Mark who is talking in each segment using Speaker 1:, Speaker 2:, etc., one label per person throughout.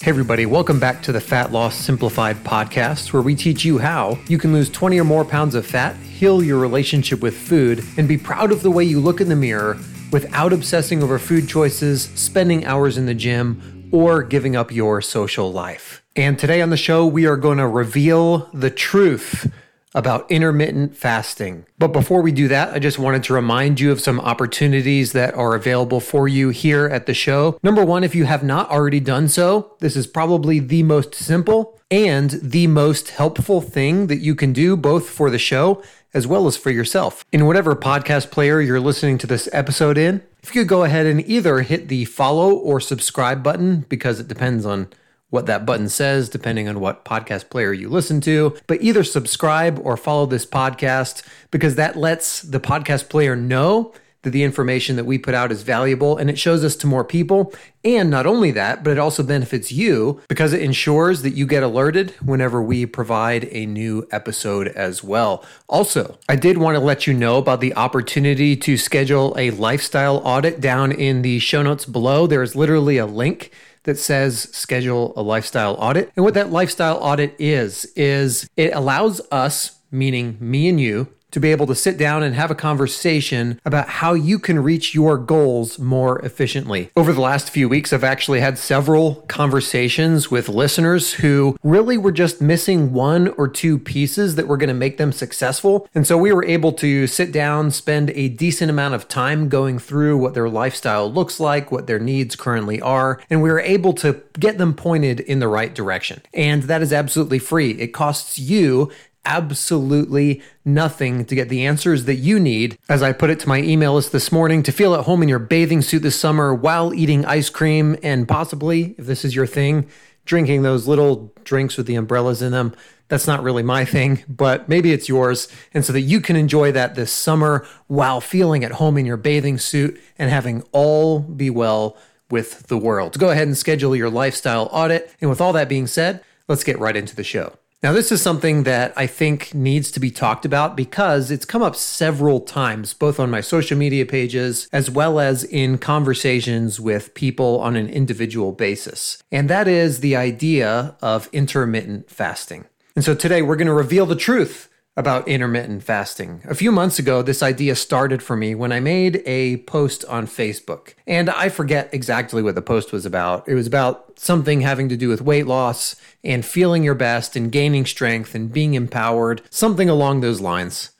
Speaker 1: Hey, everybody, welcome back to the Fat Loss Simplified podcast, where we teach you how you can lose 20 or more pounds of fat, heal your relationship with food, and be proud of the way you look in the mirror without obsessing over food choices, spending hours in the gym, or giving up your social life. And today on the show, we are going to reveal the truth about intermittent fasting. But before we do that, I just wanted to remind you of some opportunities that are available for you here at the show. Number one, if you have not already done so, this is probably the most simple and the most helpful thing that you can do both for the show as well as for yourself. In whatever podcast player you're listening to this episode in, if you could go ahead and either hit the follow or subscribe button because it depends on what that button says, depending on what podcast player you listen to. But either subscribe or follow this podcast because that lets the podcast player know that the information that we put out is valuable and it shows us to more people. And not only that, but it also benefits you because it ensures that you get alerted whenever we provide a new episode as well. Also, I did want to let you know about the opportunity to schedule a lifestyle audit down in the show notes below. There's literally a link that says schedule a lifestyle audit. And what that lifestyle audit is, is it allows us, meaning me and you, to be able to sit down and have a conversation about how you can reach your goals more efficiently. Over the last few weeks, I've actually had several conversations with listeners who really were just missing one or two pieces that were going to make them successful. And so we were able to sit down, spend a decent amount of time going through what their lifestyle looks like, what their needs currently are, and we were able to get them pointed in the right direction. And that is absolutely free. It costs you absolutely nothing to get the answers that you need. As I put it to my email list this morning, to feel at home in your bathing suit this summer while eating ice cream and possibly, if this is your thing, drinking those little drinks with the umbrellas in them. That's not really my thing, but maybe it's yours. And so that you can enjoy that this summer while feeling at home in your bathing suit and having all be well with the world. Go ahead and schedule your lifestyle audit. And with all that being said, let's get right into the show. Now, this is something that I think needs to be talked about because it's come up several times, both on my social media pages as well as in conversations with people on an individual basis. And that is the idea of intermittent fasting. And so today we're going to reveal the truth about intermittent fasting. A few months ago, this idea started for me when I made a post on Facebook. And I forget exactly what the post was about. It was about something having to do with weight loss and feeling your best and gaining strength and being empowered, something along those lines.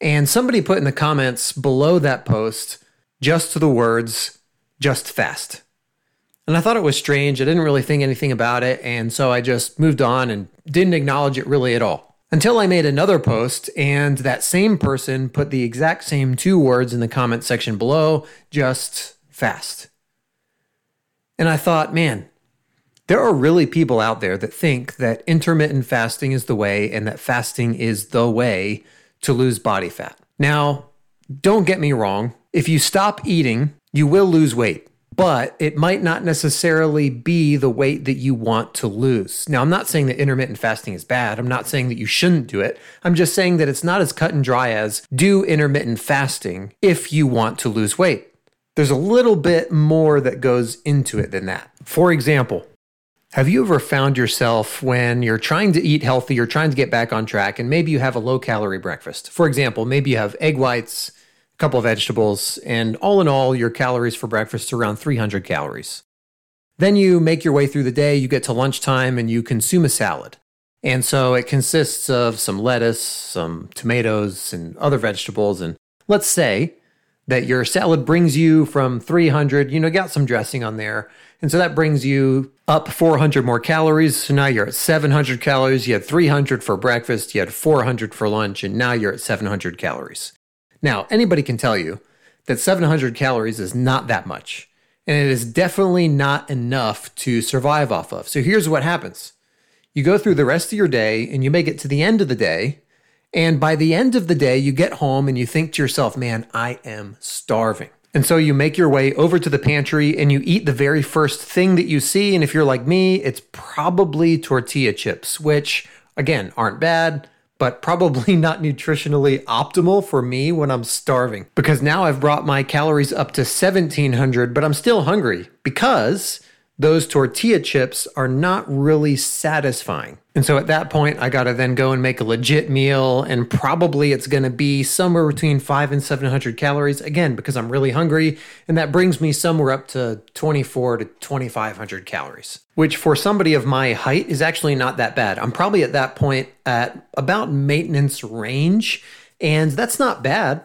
Speaker 1: And somebody put in the comments below that post just the words, just fast. And I thought it was strange. I didn't really think anything about it. And so I just moved on and didn't acknowledge it really at all. Until I made another post and that same person put the exact same two words in the comment section below, just fast. And I thought, man, there are really people out there that think that intermittent fasting is the way and that fasting is the way to lose body fat. Now, don't get me wrong. If you stop eating, you will lose weight but it might not necessarily be the weight that you want to lose. Now, I'm not saying that intermittent fasting is bad. I'm not saying that you shouldn't do it. I'm just saying that it's not as cut and dry as do intermittent fasting if you want to lose weight. There's a little bit more that goes into it than that. For example, have you ever found yourself when you're trying to eat healthy, you're trying to get back on track, and maybe you have a low calorie breakfast? For example, maybe you have egg whites, couple of vegetables, and all in all, your calories for breakfast around 300 calories. Then you make your way through the day, you get to lunchtime, and you consume a salad. And so it consists of some lettuce, some tomatoes, and other vegetables. And let's say that your salad brings you from 300, you know, got some dressing on there. And so that brings you up 400 more calories. So now you're at 700 calories. You had 300 for breakfast, you had 400 for lunch, and now you're at 700 calories. Now, anybody can tell you that 700 calories is not that much, and it is definitely not enough to survive off of. So here's what happens you go through the rest of your day and you make it to the end of the day. And by the end of the day, you get home and you think to yourself, man, I am starving. And so you make your way over to the pantry and you eat the very first thing that you see. And if you're like me, it's probably tortilla chips, which again aren't bad but probably not nutritionally optimal for me when I'm starving. Because now I've brought my calories up to 1700, but I'm still hungry because those tortilla chips are not really satisfying. And so at that point, I got to then go and make a legit meal, and probably it's going to be somewhere between five and 700 calories, again, because I'm really hungry. And that brings me somewhere up to 24 to 2500 calories, which for somebody of my height is actually not that bad. I'm probably at that point at about maintenance range, and that's not bad.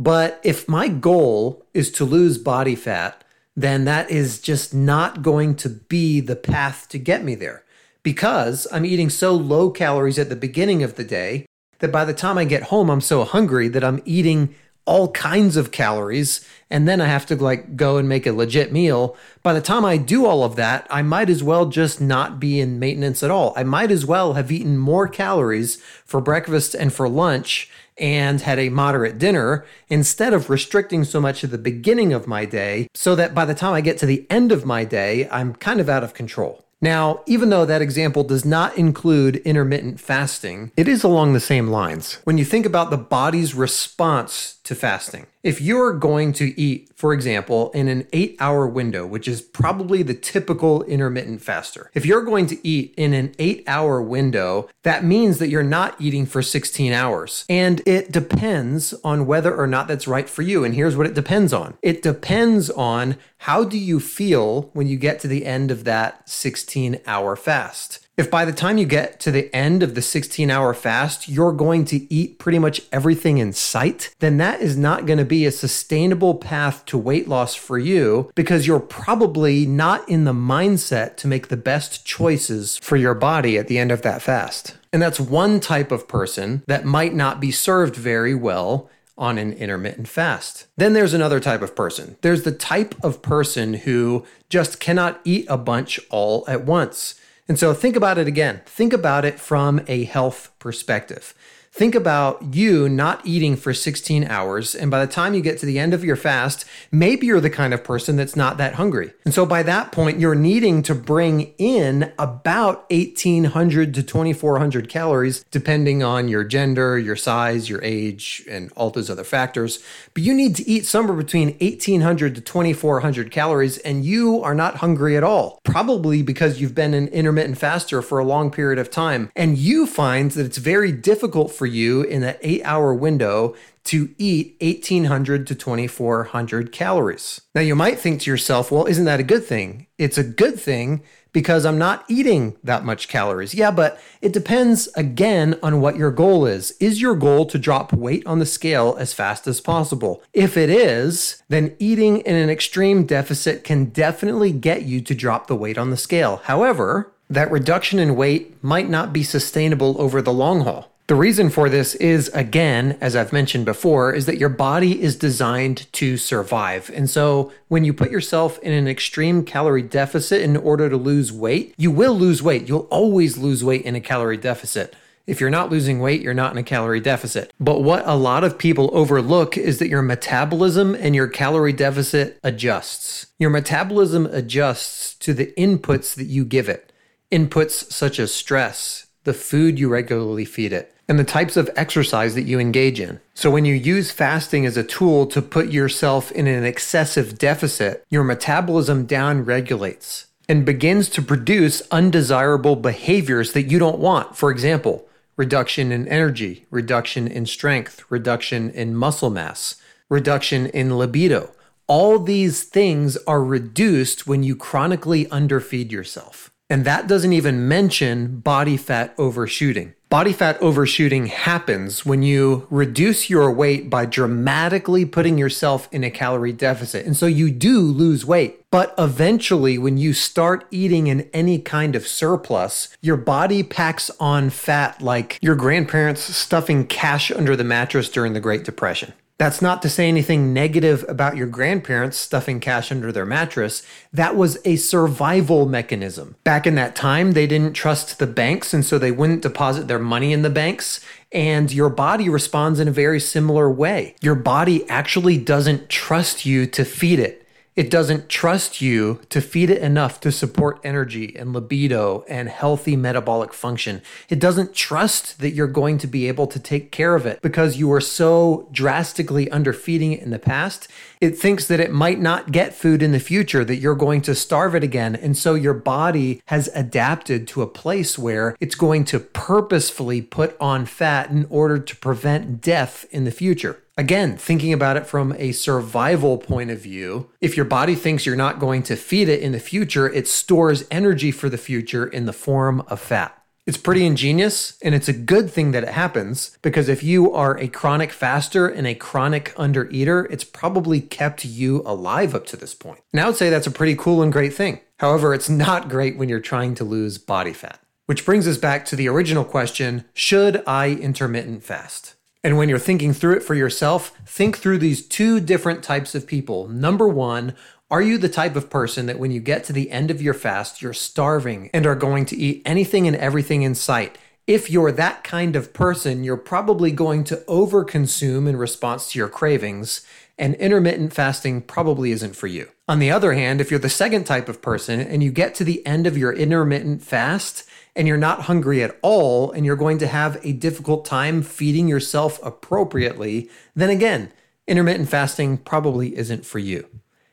Speaker 1: But if my goal is to lose body fat, then that is just not going to be the path to get me there. Because I'm eating so low calories at the beginning of the day that by the time I get home, I'm so hungry that I'm eating all kinds of calories and then I have to like go and make a legit meal. By the time I do all of that, I might as well just not be in maintenance at all. I might as well have eaten more calories for breakfast and for lunch and had a moderate dinner instead of restricting so much at the beginning of my day so that by the time I get to the end of my day, I'm kind of out of control. Now, even though that example does not include intermittent fasting, it is along the same lines. When you think about the body's response to fasting, if you're going to eat, for example, in an eight hour window, which is probably the typical intermittent faster, if you're going to eat in an eight hour window, that means that you're not eating for 16 hours. And it depends on whether or not that's right for you. And here's what it depends on it depends on how do you feel when you get to the end of that 16 hour fast? If by the time you get to the end of the 16 hour fast, you're going to eat pretty much everything in sight, then that is not going to be a sustainable path to weight loss for you because you're probably not in the mindset to make the best choices for your body at the end of that fast. And that's one type of person that might not be served very well on an intermittent fast. Then there's another type of person. There's the type of person who just cannot eat a bunch all at once. And so think about it again. Think about it from a health perspective. Think about you not eating for 16 hours, and by the time you get to the end of your fast, maybe you're the kind of person that's not that hungry. And so by that point, you're needing to bring in about 1800 to 2400 calories, depending on your gender, your size, your age, and all those other factors. But you need to eat somewhere between 1800 to 2400 calories, and you are not hungry at all. Probably because you've been an intermittent faster for a long period of time, and you find that it's very difficult for you in that eight hour window to eat 1800 to 2400 calories. Now, you might think to yourself, well, isn't that a good thing? It's a good thing because I'm not eating that much calories. Yeah, but it depends again on what your goal is. Is your goal to drop weight on the scale as fast as possible? If it is, then eating in an extreme deficit can definitely get you to drop the weight on the scale. However, that reduction in weight might not be sustainable over the long haul. The reason for this is, again, as I've mentioned before, is that your body is designed to survive. And so when you put yourself in an extreme calorie deficit in order to lose weight, you will lose weight. You'll always lose weight in a calorie deficit. If you're not losing weight, you're not in a calorie deficit. But what a lot of people overlook is that your metabolism and your calorie deficit adjusts. Your metabolism adjusts to the inputs that you give it. Inputs such as stress, the food you regularly feed it, and the types of exercise that you engage in. So, when you use fasting as a tool to put yourself in an excessive deficit, your metabolism down regulates and begins to produce undesirable behaviors that you don't want. For example, reduction in energy, reduction in strength, reduction in muscle mass, reduction in libido. All these things are reduced when you chronically underfeed yourself. And that doesn't even mention body fat overshooting. Body fat overshooting happens when you reduce your weight by dramatically putting yourself in a calorie deficit. And so you do lose weight. But eventually, when you start eating in any kind of surplus, your body packs on fat like your grandparents stuffing cash under the mattress during the Great Depression. That's not to say anything negative about your grandparents stuffing cash under their mattress. That was a survival mechanism. Back in that time, they didn't trust the banks, and so they wouldn't deposit their money in the banks. And your body responds in a very similar way. Your body actually doesn't trust you to feed it. It doesn't trust you to feed it enough to support energy and libido and healthy metabolic function. It doesn't trust that you're going to be able to take care of it because you were so drastically underfeeding it in the past. It thinks that it might not get food in the future, that you're going to starve it again. And so your body has adapted to a place where it's going to purposefully put on fat in order to prevent death in the future. Again, thinking about it from a survival point of view, if your body thinks you're not going to feed it in the future, it stores energy for the future in the form of fat. It's pretty ingenious, and it's a good thing that it happens because if you are a chronic faster and a chronic undereater, it's probably kept you alive up to this point. Now, I would say that's a pretty cool and great thing. However, it's not great when you're trying to lose body fat. Which brings us back to the original question should I intermittent fast? And when you're thinking through it for yourself, think through these two different types of people. Number one, are you the type of person that when you get to the end of your fast, you're starving and are going to eat anything and everything in sight? If you're that kind of person, you're probably going to overconsume in response to your cravings, and intermittent fasting probably isn't for you. On the other hand, if you're the second type of person and you get to the end of your intermittent fast and you're not hungry at all and you're going to have a difficult time feeding yourself appropriately, then again, intermittent fasting probably isn't for you.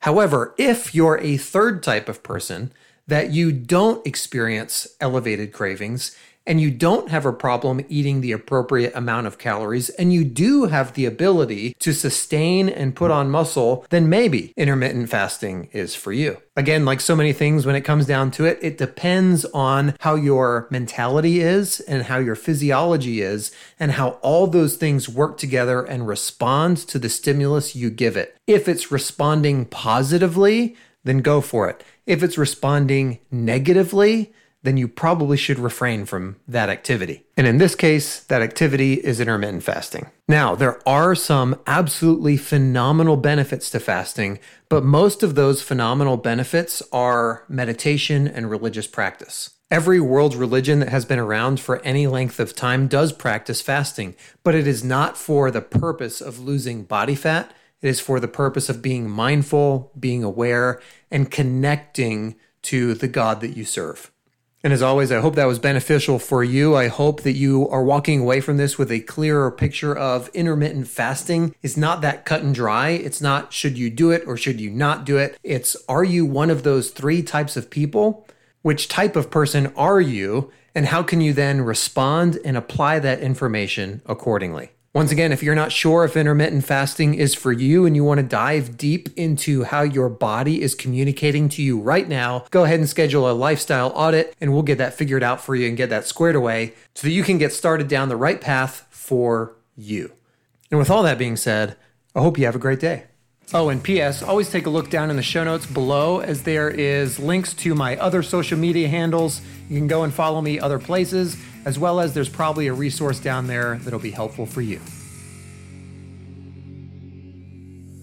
Speaker 1: However, if you're a third type of person that you don't experience elevated cravings and you don't have a problem eating the appropriate amount of calories, and you do have the ability to sustain and put on muscle, then maybe intermittent fasting is for you. Again, like so many things, when it comes down to it, it depends on how your mentality is and how your physiology is, and how all those things work together and respond to the stimulus you give it. If it's responding positively, then go for it. If it's responding negatively, then you probably should refrain from that activity. And in this case, that activity is intermittent fasting. Now, there are some absolutely phenomenal benefits to fasting, but most of those phenomenal benefits are meditation and religious practice. Every world religion that has been around for any length of time does practice fasting, but it is not for the purpose of losing body fat. It is for the purpose of being mindful, being aware, and connecting to the God that you serve. And as always, I hope that was beneficial for you. I hope that you are walking away from this with a clearer picture of intermittent fasting. It's not that cut and dry. It's not should you do it or should you not do it. It's are you one of those three types of people? Which type of person are you? And how can you then respond and apply that information accordingly? Once again, if you're not sure if intermittent fasting is for you and you want to dive deep into how your body is communicating to you right now, go ahead and schedule a lifestyle audit and we'll get that figured out for you and get that squared away so that you can get started down the right path for you. And with all that being said, I hope you have a great day. Oh, and P.S. Always take a look down in the show notes below as there is links to my other social media handles. You can go and follow me other places as well as there's probably a resource down there that'll be helpful for you.